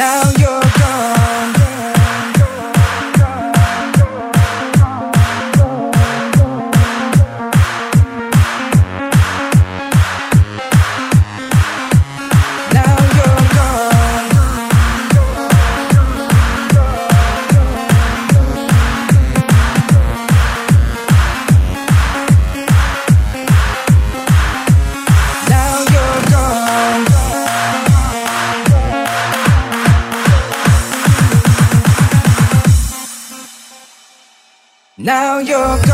Now you're gone. Now you're.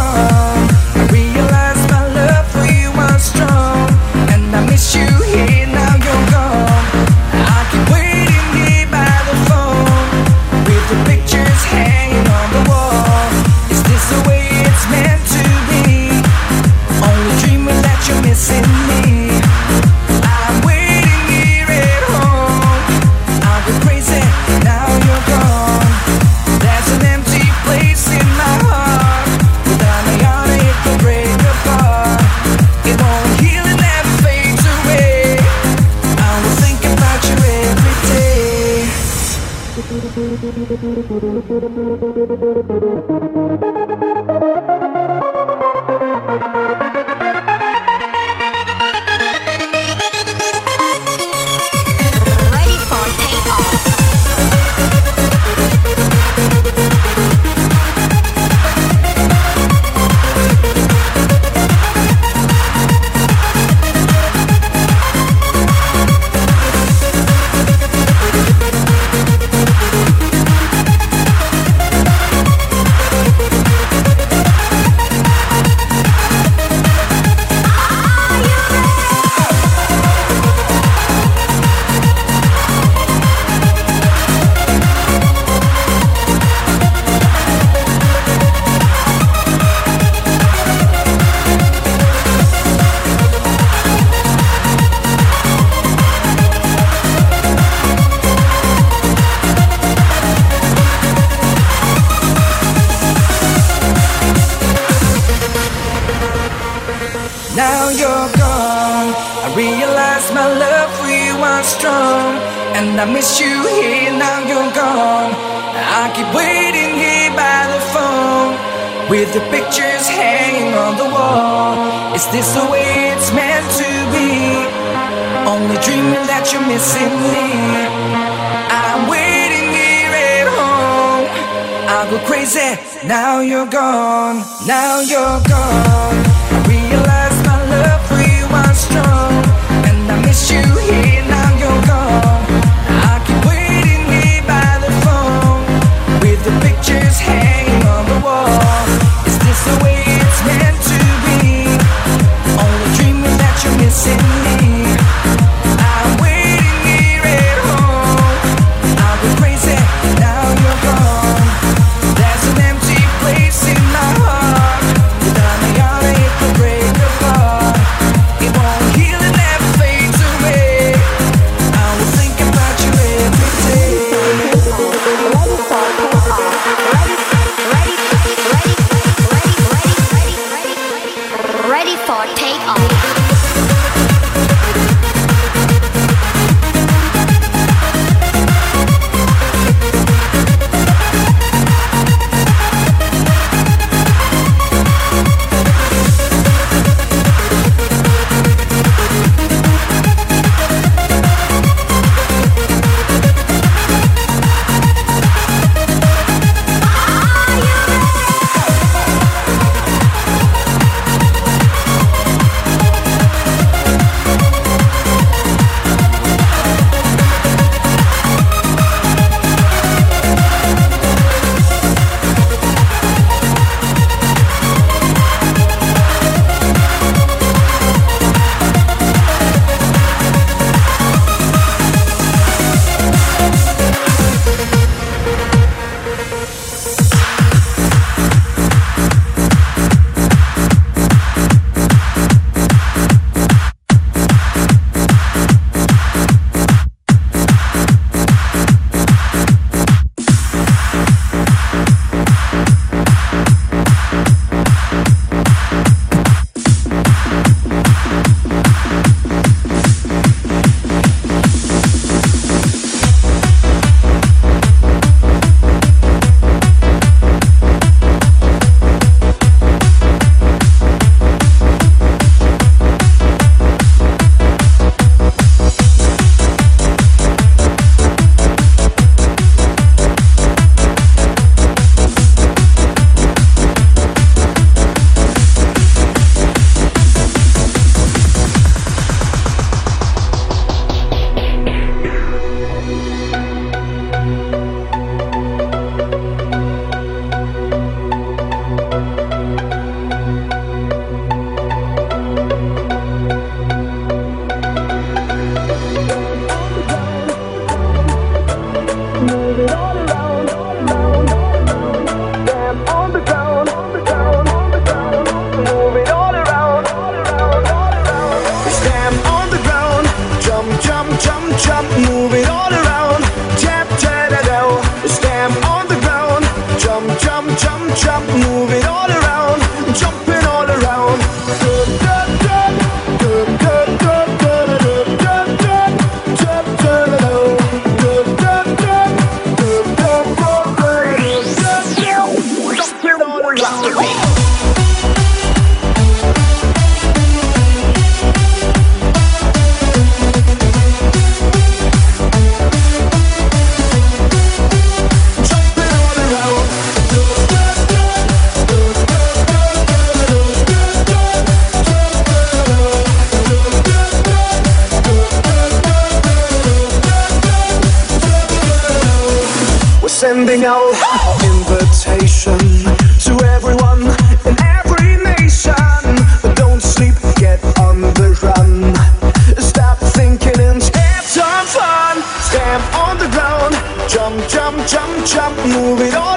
miss you here, now you're gone. I keep waiting here by the phone with the pictures hanging on the wall. Is this the way it's meant to be? Only dreaming that you're missing me. I'm waiting here at home. I go crazy, now you're gone, now you're gone. take off. Move it all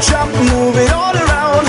jump, move it all around,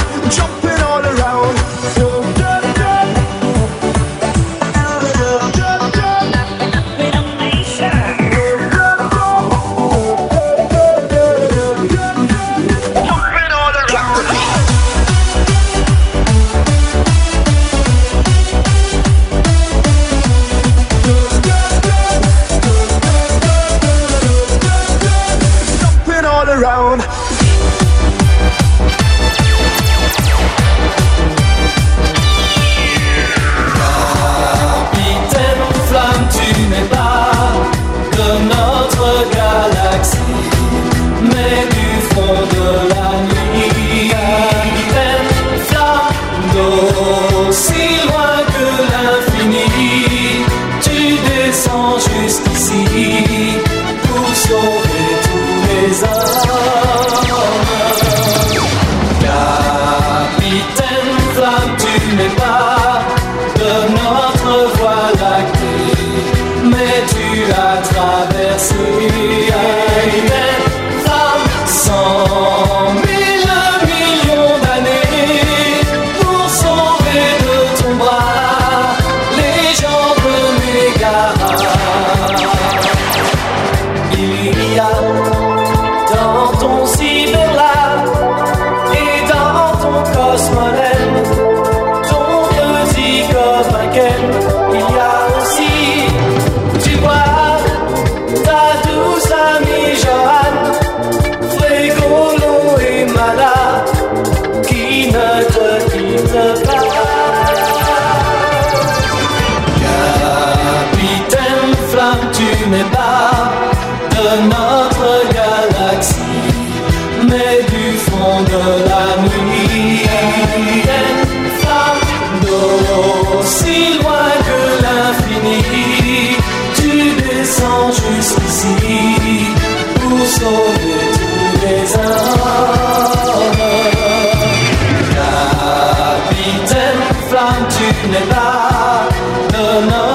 tu n'es pas. Non, non.